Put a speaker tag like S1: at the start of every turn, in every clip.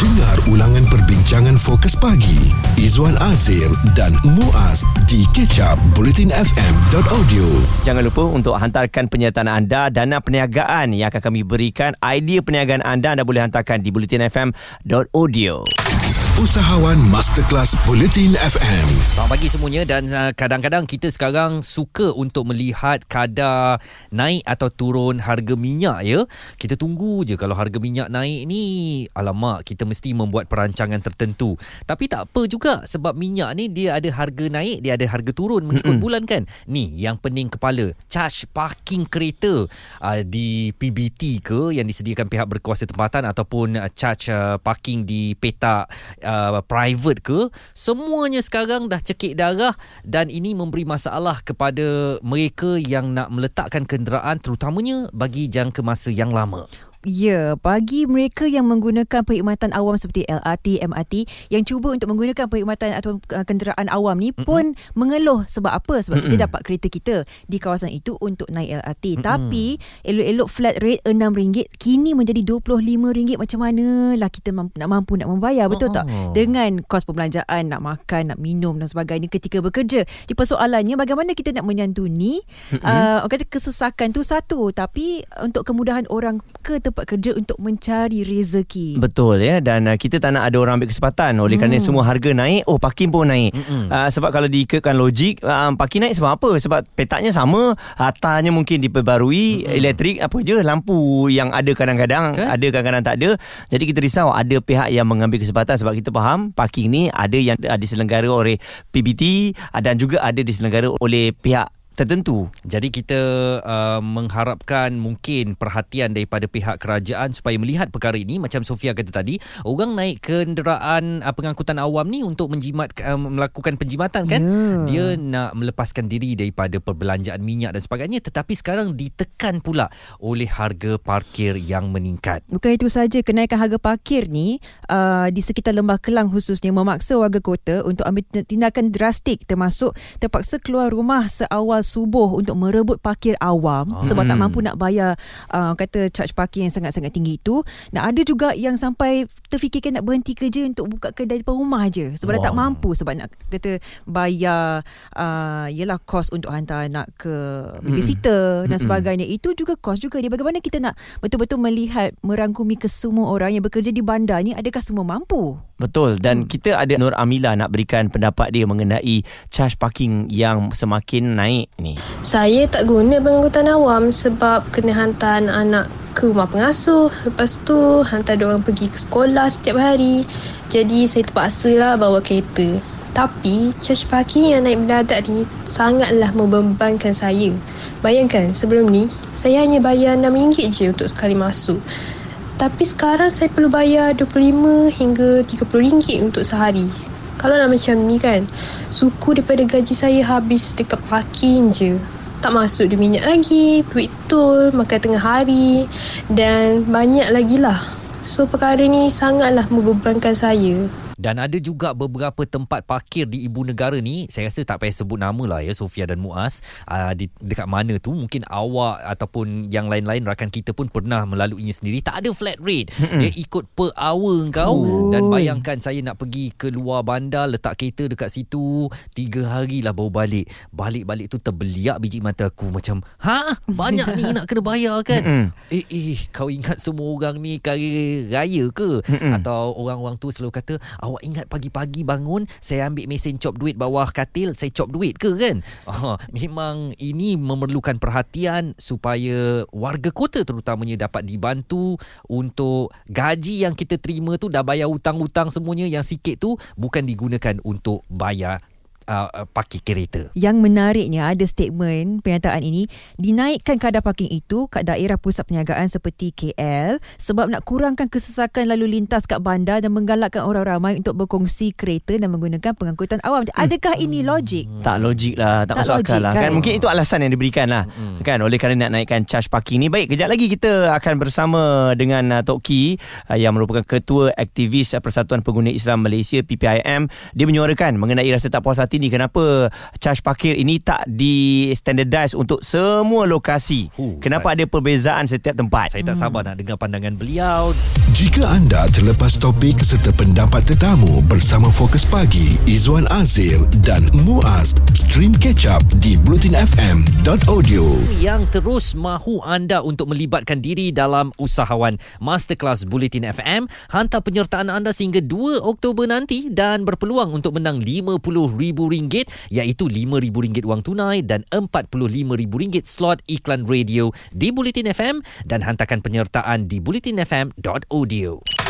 S1: Dengar ulangan perbincangan fokus pagi Izwan Azir dan Muaz di kecap bulletinfm.audio
S2: Jangan lupa untuk hantarkan penyertaan anda dana perniagaan yang akan kami berikan. Idea perniagaan anda anda boleh hantarkan di bulletinfm.audio.
S1: Usahawan Masterclass Bulletin FM
S3: Selamat pagi semuanya dan uh, kadang-kadang kita sekarang suka untuk melihat kadar naik atau turun harga minyak ya. Kita tunggu je kalau harga minyak naik ni alamak kita mesti membuat perancangan tertentu. Tapi tak apa juga sebab minyak ni dia ada harga naik, dia ada harga turun mengikut mm-hmm. bulan kan. Ni yang pening kepala, charge parking kereta uh, di PBT ke yang disediakan pihak berkuasa tempatan ataupun uh, charge uh, parking di petak uh, private ke semuanya sekarang dah cekik darah dan ini memberi masalah kepada mereka yang nak meletakkan kenderaan terutamanya bagi jangka masa yang lama.
S4: Ya, bagi mereka yang menggunakan perkhidmatan awam seperti LRT, MRT yang cuba untuk menggunakan perkhidmatan atau uh, kenderaan awam ni pun mm-hmm. mengeluh sebab apa? Sebab mm-hmm. kita dapat kereta kita di kawasan itu untuk naik LRT. Mm-hmm. Tapi elok-elok flat rate RM6 kini menjadi RM25 macam mana lah kita mampu, nak mampu nak membayar, betul oh. tak? Dengan kos perbelanjaan, nak makan, nak minum dan sebagainya ketika bekerja. Di persoalannya bagaimana kita nak menyantuni uh, orang kata kesesakan tu satu tapi untuk kemudahan orang ke tempat kerja untuk mencari rezeki.
S2: Betul ya dan uh, kita tak nak ada orang ambil kesempatan oleh hmm. kerana semua harga naik, oh parking pun naik. Uh, sebab kalau diikutkan logik, uh, parking naik sebab apa? Sebab petaknya sama, hartanya mungkin diperbarui, hmm. elektrik apa je, lampu yang ada kadang-kadang, okay. ada kadang-kadang tak ada. Jadi kita risau ada pihak yang mengambil kesempatan sebab kita faham parking ni ada yang diselenggara oleh PBT dan juga ada diselenggara oleh pihak tertentu.
S3: Jadi kita uh, mengharapkan mungkin perhatian daripada pihak kerajaan supaya melihat perkara ini macam Sofia kata tadi, orang naik kenderaan uh, pengangkutan awam ni untuk menjimat uh, melakukan penjimatan kan? Yeah. Dia nak melepaskan diri daripada perbelanjaan minyak dan sebagainya tetapi sekarang ditekan pula oleh harga parkir yang meningkat.
S4: Bukan itu saja kenaikan harga parkir ni uh, di sekitar Lembah Kelang khususnya memaksa warga kota untuk ambil tindakan drastik termasuk terpaksa keluar rumah seawal subuh untuk merebut parkir awam hmm. sebab tak mampu nak bayar uh, kata charge parking yang sangat-sangat tinggi itu. Dan ada juga yang sampai terfikirkan nak berhenti kerja untuk buka kedai depan rumah aja sebab wow. tak mampu sebab nak kata bayar uh, yalah kos untuk hantar anak ke babysitter hmm. dan sebagainya. Hmm. Itu juga kos juga dia. Bagaimana kita nak betul-betul melihat merangkumi ke semua orang yang bekerja di bandar ni adakah semua mampu?
S2: Betul dan hmm. kita ada Nur Amila nak berikan pendapat dia mengenai charge parking yang semakin naik ni.
S5: Saya tak guna pengangkutan awam sebab kena hantar anak ke rumah pengasuh. Lepas tu hantar dia orang pergi ke sekolah setiap hari. Jadi saya terpaksa lah bawa kereta. Tapi charge parking yang naik mendadak ni sangatlah membebankan saya. Bayangkan sebelum ni saya hanya bayar RM6 je untuk sekali masuk. Tapi sekarang saya perlu bayar RM25 hingga RM30 untuk sehari. Kalau nak macam ni kan, suku daripada gaji saya habis dekat parking je. Tak masuk di minyak lagi, duit tol, makan tengah hari dan banyak lagi lah. So perkara ni sangatlah membebankan saya.
S3: Dan ada juga beberapa tempat parkir di ibu negara ni, saya rasa tak payah sebut nama lah ya Sofia dan Muaz, uh, di dekat mana tu mungkin awak ataupun yang lain-lain rakan kita pun pernah melaluinya sendiri. Tak ada flat rate. Mm-mm. Dia ikut per hour kau Ooh. dan bayangkan saya nak pergi ke luar bandar letak kereta dekat situ tiga hari lah baru balik. Balik-balik tu terbeliak biji mata aku macam, "Ha, banyak ni nak kena bayar kan?" Mm-mm. Eh eh kau ingat semua orang ni kari raya ke? Mm-mm. Atau orang-orang tu selalu kata, awak ingat pagi-pagi bangun saya ambil mesin cop duit bawah katil saya cop duit ke kan? Oh, memang ini memerlukan perhatian supaya warga kota terutamanya dapat dibantu untuk gaji yang kita terima tu dah bayar hutang-hutang semuanya yang sikit tu bukan digunakan untuk bayar uh, uh, parking kereta.
S4: Yang menariknya ada statement pernyataan ini dinaikkan kadar parking itu kat daerah pusat perniagaan seperti KL sebab nak kurangkan kesesakan lalu lintas kat bandar dan menggalakkan orang ramai untuk berkongsi kereta dan menggunakan pengangkutan awam. Adakah hmm. ini logik?
S2: Tak logik lah, tak, tak masuk akal lah. Kan? kan mungkin itu alasan yang diberikan lah. Hmm. Kan oleh kerana nak naikkan charge parking ni. Baik, kejap lagi kita akan bersama dengan uh, Tok Ki uh, yang merupakan ketua aktivis Persatuan Pengguna Islam Malaysia PPIM. Dia menyuarakan mengenai rasa tak puas hati sini kenapa charge parkir ini tak di standardize untuk semua lokasi.
S3: Oh,
S2: kenapa ada perbezaan setiap tempat?
S3: Saya tak sabar nak dengar pandangan beliau.
S1: Jika anda terlepas topik serta pendapat tetamu bersama Fokus Pagi, Izwan Azir dan Muaz, stream catch up di blutinfm.audio.
S3: yang terus mahu anda untuk melibatkan diri dalam usahawan Masterclass Bulletin FM. Hantar penyertaan anda sehingga 2 Oktober nanti dan berpeluang untuk menang RM50,000 iaitu RM5,000 wang tunai dan RM45,000 slot iklan radio di Bulletin FM dan hantarkan penyertaan di bulletinfm.audio.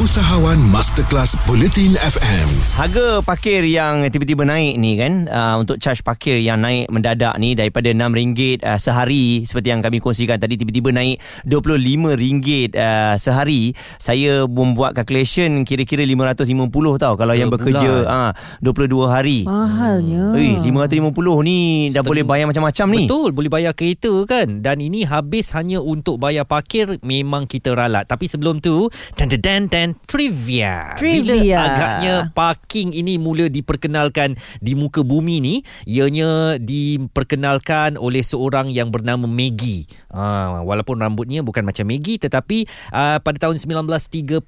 S1: Usahawan Masterclass Bulletin FM.
S2: Harga parkir yang tiba-tiba naik ni kan uh, untuk charge parkir yang naik mendadak ni daripada RM6 uh, sehari seperti yang kami kongsikan tadi tiba-tiba naik RM25 uh, sehari saya membuat calculation kira-kira 550 tau kalau yang
S3: Sebulan.
S2: bekerja uh, 22 hari.
S4: Mahalnya.
S2: Eh 550 ni dah
S3: Seteng-
S2: boleh bayar macam-macam ni.
S3: Betul, boleh bayar kereta kan. Dan ini habis hanya untuk bayar parkir memang kita ralat. Tapi sebelum tu, dan dan dan trivia.
S4: Trivia.
S3: Bila agaknya parking ini mula diperkenalkan di muka bumi ni, ianya diperkenalkan oleh seorang yang bernama Maggie. Ha, walaupun rambutnya bukan macam Maggie tetapi uh, pada tahun 1933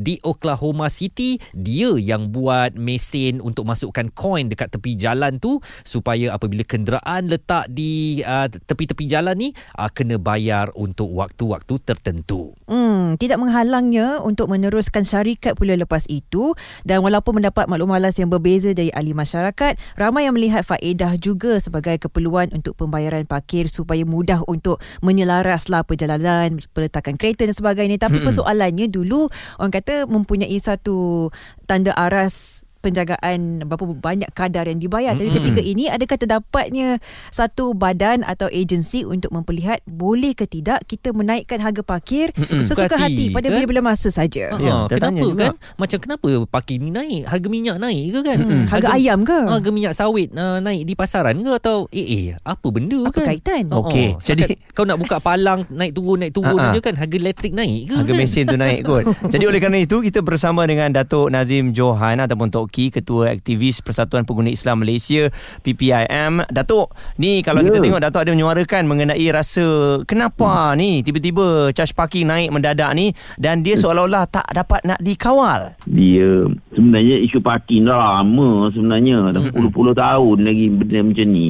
S3: di Oklahoma City dia yang buat mesin untuk masukkan koin dekat tepi jalan tu supaya apabila kenderaan letak di uh, tepi-tepi jalan ni uh, kena bayar untuk waktu-waktu tertentu.
S4: Hmm, tidak menghalangnya untuk meneruskan syarikat pula lepas itu dan walaupun mendapat maklum malas yang berbeza dari ahli masyarakat, ramai yang melihat faedah juga sebagai keperluan untuk pembayaran parkir supaya mudah untuk menyelaraslah perjalanan, peletakan kereta dan sebagainya. Tapi
S2: Mm-mm.
S4: persoalannya dulu orang kata mempunyai satu tanda aras penjagaan berapa banyak kadar yang dibayar. Tapi
S2: Mm-mm.
S4: ketika ini adakah terdapatnya satu badan atau agensi untuk memperlihat boleh ke tidak kita menaikkan harga parkir
S2: Mm-mm.
S4: sesuka
S3: Suka
S4: hati
S3: hati,
S4: pada
S3: kan?
S4: bila-bila masa saja.
S3: Ha,
S2: Ya, kita
S3: kenapa
S2: tanya juga.
S3: kan? Macam kenapa parking ni naik? Harga minyak naik ke kan?
S4: Hmm, harga ayam ke?
S3: Harga minyak sawit uh, naik di pasaran ke atau eh eh apa benda
S4: Apa
S3: kan?
S4: kaitan?
S2: Okey,
S3: Oh,
S2: jadi-
S3: kau nak buka palang naik turun naik turun
S2: ha.
S3: aja kan harga elektrik naik ke
S2: Harga
S3: kan?
S2: mesin tu naik kot. Jadi oleh kerana itu kita bersama dengan Datuk Nazim Johan ataupun Tok Ki Ketua Aktivis Persatuan Pengguna Islam Malaysia PPIM. Datuk, ni kalau
S6: Ya.
S2: kita tengok Datuk ada menyuarakan mengenai rasa kenapa ni tiba-tiba charge parking naik mendadak ni dan dia seolah-olah tak dapat nak dikawal.
S6: dia sebenarnya isu parking dah lama sebenarnya dah puluh-puluh tahun lagi benda macam ni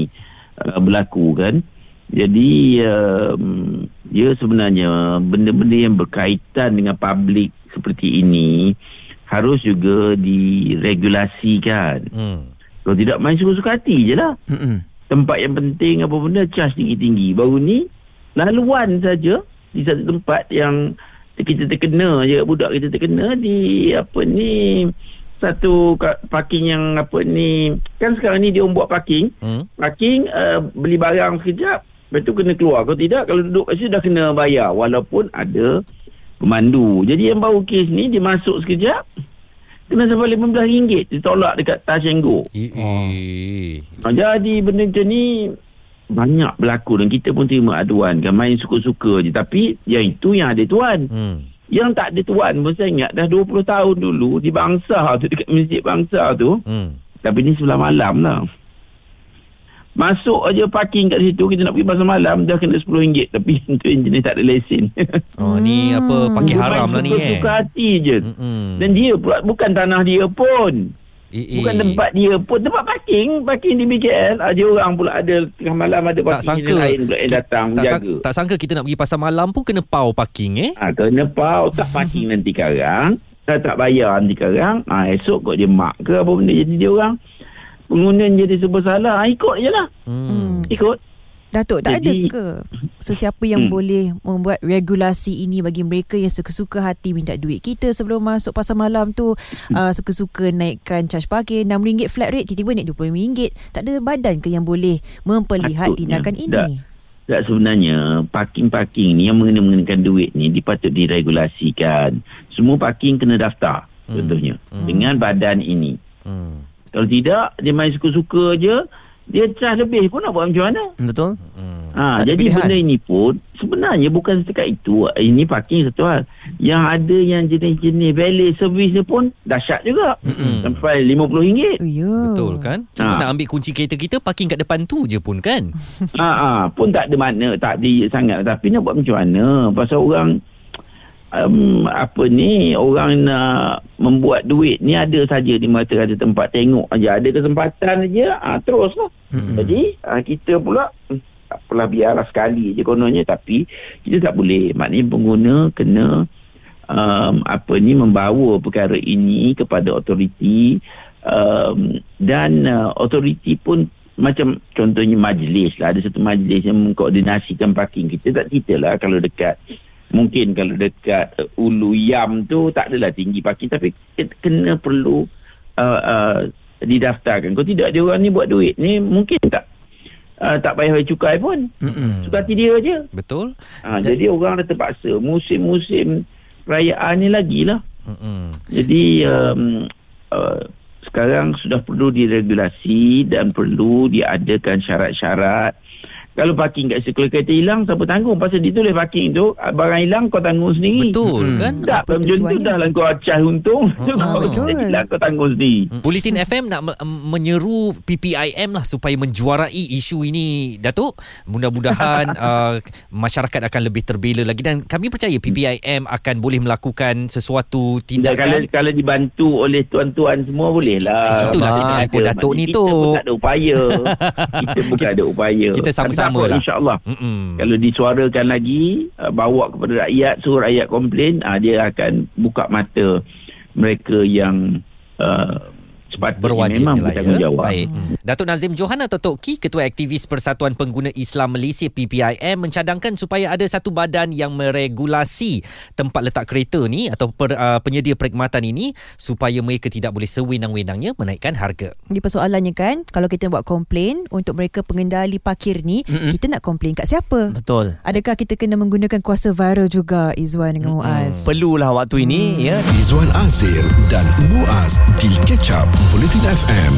S6: uh, berlaku kan jadi um, dia sebenarnya benda-benda yang berkaitan dengan public seperti ini harus juga diregulasikan
S3: Hmm.
S6: kalau tidak main suka-suka hati je lah
S2: Mm-mm.
S6: tempat yang penting apa benda charge tinggi-tinggi baru ni laluan saja di satu tempat yang kita terkena je budak kita terkena di apa ni satu parking yang apa ni kan sekarang ni dia orang buat parking
S3: Hmm.
S6: parking uh, beli barang sekejap lepas tu kena keluar kalau tidak kalau duduk kat situ dah kena bayar walaupun ada pemandu. Jadi yang baru kes ni dia masuk sekejap kena sampai RM15 ditolak dekat touch and go.
S3: Eh, eh.
S6: Ha, jadi benda macam ni banyak berlaku dan kita pun terima aduan. Kan main suka-suka je. Tapi yang itu yang ada tuan.
S3: Hmm.
S6: yang tak ada tuan pun saya ingat dah 20 tahun dulu di bangsa tu dekat masjid bangsa tu.
S3: Hmm.
S6: tapi ni sebelah malam lah masuk aja parking kat situ kita nak pergi pasar malam dah kena RM10 tapi tu engineer tak ada lesen.
S3: Oh ni apa pakai haram lah ni eh.
S6: suka hati je.
S3: Hmm.
S6: dan dia pula bukan tanah dia pun.
S3: Eh, eh.
S6: Bukan tempat dia pun. Tempat parking Parking di BKL Ada orang pula ada Tengah malam ada
S3: tak
S6: parking
S3: sangka.
S6: lain pula yang datang
S3: tak, sang- tak sangka kita nak pergi pasar malam pun kena pau parking eh.
S6: ha, Kena pau. Tak parking nanti sekarang tak, tak bayar nanti sekarang ha, Esok kot dia mak ke Apa benda. Jadi dia orang Pengguna jadi serba salah ha, Ikut je lah
S3: Hmm.
S6: Ikut
S4: Datuk, tak
S6: Jadi-
S4: ada ke sesiapa yang
S6: Hmm.
S4: boleh membuat regulasi ini bagi mereka yang suka-suka hati minta duit kita sebelum masuk pasar malam tu uh, suka-suka naikkan charge parkir RM6 flat rate tiba-tiba naik RM25 tak ada badan ke yang boleh memperlihat
S6: Patutnya.
S4: tindakan ini
S6: Tak. Tak sebenarnya Parking-parking ni Yang mengenakan duit ni Dipatut diregulasikan Semua parking kena daftar
S3: Hmm.
S6: Contohnya
S3: Hmm.
S6: Dengan badan ini
S3: Hmm.
S6: Kalau tidak Dia main suka-suka je Dia charge lebih pun nak buat macam mana
S2: Betul?
S3: Hmm.
S6: Ha,
S2: Tak
S6: jadi
S2: pilihan.
S6: benda ini pun sebenarnya bukan setakat itu. Ini parking satu hal. Yang ada yang jenis-jenis valet service ni pun dahsyat juga.
S3: Mm-mm.
S6: Sampai RM50.
S4: Oh, ya.
S3: Betul kan? Cuma
S6: Ha.
S3: nak ambil kunci kereta kita parking kat depan tu je pun kan?
S6: ha, ha, pun tak ada makna, tak ada sangat. Tapi nak buat macam mana? Pasal orang um, apa ni orang nak membuat duit ni ada saja di mata ada tempat. Tengok aja ada kesempatan aja ha, terus lah hmm. jadi ha, kita pula hmm, tak apalah biarlah sekali je kononnya. Tapi kita tak boleh. Maknanya pengguna kena um, apa ni membawa perkara ini kepada otoriti. Um, dan uh, otoriti pun macam contohnya majlis lah. Ada satu majlis yang mengkoordinasikan parking. Kita tak cerita lah kalau dekat mungkin kalau dekat uh, Ulu Yam tu tak adalah tinggi parking tapi ke- kena perlu uh, uh, didaftarkan kalau tidak dia orang ni buat duit ni mungkin tak uh, tak payah bayar cukai pun
S2: Mm-mm.
S6: suka hati dia je
S3: Betul?
S6: ha, jadi orang dah terpaksa musim-musim perayaan ni lagi lah
S3: Mm-mm.
S6: jadi um, uh, sekarang sudah perlu diregulasi dan perlu diadakan syarat-syarat. Kalau parking kat sekolah kereta hilang, siapa tanggung? Pasal ditulis parking tu, ah, barang hilang kau tanggung sendiri.
S3: Betul
S2: Mm-mm.
S3: kan?
S6: Tak,
S4: Apa
S6: macam tu dah lah kau acah untung. Kalau
S4: betul.
S6: kereta hilang kau tanggung sendiri.
S3: Bulletin FM nak me- menyeru PPIM lah supaya menjuarai isu ini Datuk. Mudah-mudahan uh, masyarakat akan lebih terbela lagi dan kami percaya PPIM akan boleh melakukan sesuatu
S6: Dan kalau,
S3: tindakan
S6: kalau dibantu oleh tuan-tuan semua boleh lah.
S3: Itulah kita telefon Datuk ni
S6: Kita
S3: tu.
S6: pun tak ada upaya. kita pun tak ada upaya.
S3: kita
S6: Tapi takut,
S3: lah.
S6: InsyaAllah. Kalau disuarakan lagi uh, bawa kepada rakyat suruh rakyat komplain uh, dia akan buka mata mereka yang uh, sepatutnya
S3: berwajib
S6: memang
S3: lah ya.
S6: bertanggungjawab.
S3: Baik. Datuk Nazim Johan atau Tok Ki, Ketua Aktivis Persatuan Pengguna Islam Malaysia PPIM mencadangkan supaya ada satu badan yang meregulasi tempat letak kereta ni atau per, uh, penyedia perkhidmatan ini supaya mereka tidak boleh sewenang-wenangnya menaikkan harga.
S4: Jadi persoalannya kan Kalau kita buat komplain Untuk mereka pengendali parkir ni
S2: Mm-mm.
S4: Kita nak komplain kat siapa?
S2: Betul.
S4: Adakah kita kena menggunakan kuasa viral juga Izwan dengan Muaz?
S2: Perlulah waktu ini ya.
S1: Izwan Azir dan Muaz di Catch Up Bulletin FM.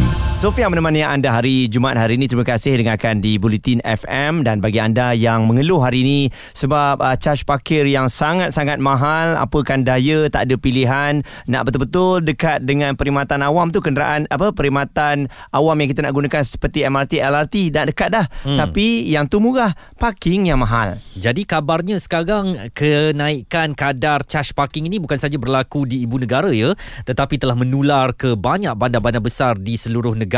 S2: Sofia menemani anda hari Jumaat hari ini. Terima kasih dengarkan di Bulletin FM dan bagi anda yang mengeluh hari ini sebab uh, charge parkir yang sangat-sangat mahal, apakan daya, tak ada pilihan, nak betul-betul dekat dengan perkhidmatan awam tu kenderaan apa perkhidmatan awam yang kita nak gunakan seperti MRT, LRT dah dekat dah. Hmm. Tapi yang tu murah, parking yang mahal.
S3: Jadi kabarnya sekarang kenaikan kadar charge parking ini bukan saja berlaku di ibu negara ya, tetapi telah menular ke banyak bandar-bandar besar di seluruh negara.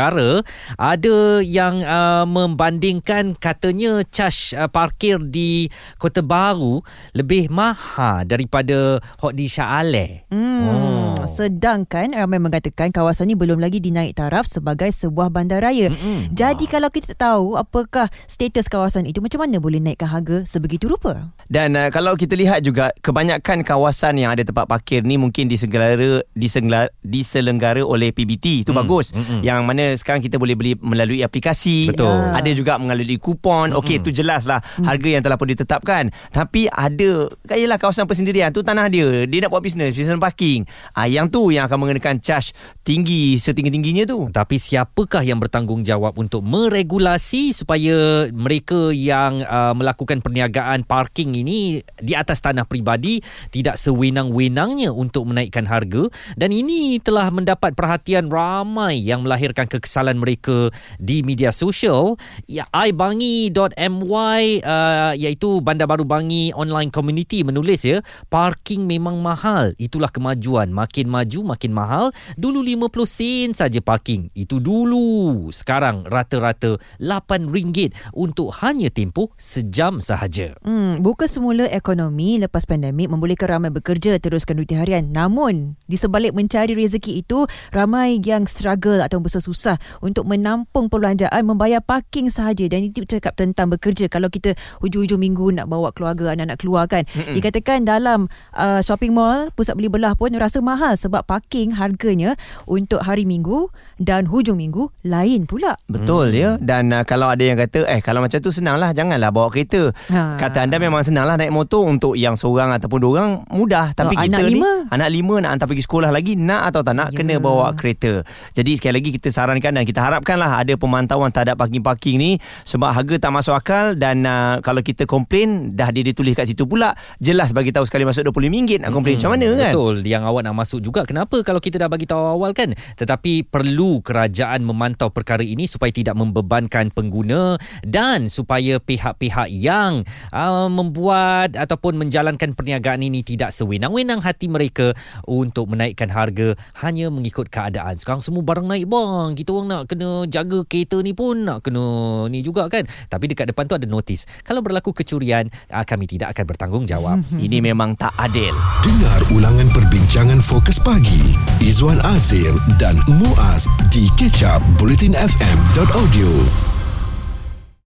S3: Ada yang uh, membandingkan katanya charge uh, parkir di Kota Baru lebih mahal daripada hot di Shah Alam.
S4: Hmm.
S3: Oh.
S4: Sedangkan ramai mengatakan kawasan ini belum lagi dinaik taraf sebagai sebuah bandaraya.
S3: Mm-mm.
S4: Jadi kalau kita tahu apakah status kawasan itu macam mana boleh naikkan harga sebegitu rupa?
S2: Dan uh, kalau kita lihat juga kebanyakan kawasan yang ada tempat parkir ni mungkin diselenggara diselenggara, diselenggara oleh PBT. Itu
S3: Hmm,
S2: bagus.
S3: mm-mm.
S2: Yang mana sekarang kita boleh beli melalui aplikasi.
S3: Betul.
S2: Uh, Ada juga melalui kupon. Okey itu jelas lah harga yang telah pun ditetapkan. Tapi ada kayalah kawasan persendirian tu tanah dia. Dia nak buat bisnes, bisnes parking. Ah yang tu yang akan mengenakan charge tinggi setinggi-tingginya tu.
S3: Tapi siapakah yang bertanggungjawab untuk meregulasi supaya mereka yang uh, melakukan perniagaan parking ini di atas tanah peribadi tidak sewenang-wenangnya untuk menaikkan harga dan ini telah mendapat perhatian ramai yang melahirkan kekesalan mereka di media sosial. Ya ibangi.my uh, iaitu Bandar Baru Bangi online community menulis ya parking memang mahal. Itulah kemajuan. Makin maju makin mahal. Dulu 50 sen saja parking. Itu dulu. Sekarang rata-rata RM8 untuk hanya tempoh sejam sahaja.
S4: Hmm, buka semula ekonomi lepas pandemik membolehkan ramai bekerja teruskan rutin harian. Namun, di sebalik mencari rezeki itu, ramai yang struggle atau bersusah untuk menampung perbelanjaan membayar parking sahaja. Dan itu cakap tentang bekerja. Kalau kita hujung-hujung minggu nak bawa keluarga, anak-anak keluar kan. Mm-mm. Dikatakan dalam uh, shopping mall, pusat beli belah pun rasa mahal sebab parking harganya untuk hari minggu dan hujung minggu lain pula.
S2: Betul
S3: Hmm.
S2: ya Dan uh, kalau ada yang kata Eh kalau macam tu senanglah Janganlah bawa kereta
S4: Ha.
S2: Kata anda memang senanglah naik motor Untuk yang seorang ataupun dua orang Mudah Tapi
S4: Oh,
S2: kita
S4: anak
S2: ni
S4: lima.
S2: Anak lima nak hantar pergi sekolah lagi nak atau tak nak
S4: Ya.
S2: kena bawa kereta. Jadi sekali lagi kita sarankan dan kita harapkanlah ada pemantauan terhadap parking-parking ni sebab harga tak masuk akal dan uh, kalau kita komplain dah dia ditulis kat situ pula jelas bagi tahu sekali masuk RM20 nak komplain macam mana kan?
S3: Betul. Yang awak nak masuk juga. Kenapa kalau kita dah bagi tahu awal kan? Tetapi perlu kerajaan memantau perkara ini Supaya tidak membebankan pengguna Dan supaya pihak-pihak yang uh, Membuat Ataupun menjalankan perniagaan ini Tidak sewenang-wenang hati mereka Untuk menaikkan harga Hanya mengikut keadaan. Sekarang semua barang naik bang Kita orang nak kena jaga kereta ni pun Nak kena ni juga kan. Tapi dekat depan tu ada notis Kalau berlaku kecurian uh, Kami tidak akan bertanggungjawab.
S2: Ini memang tak adil.
S1: Dengar ulangan perbincangan fokus pagi. Izwan Azir dan Muaz di kecap bulletinfm.audio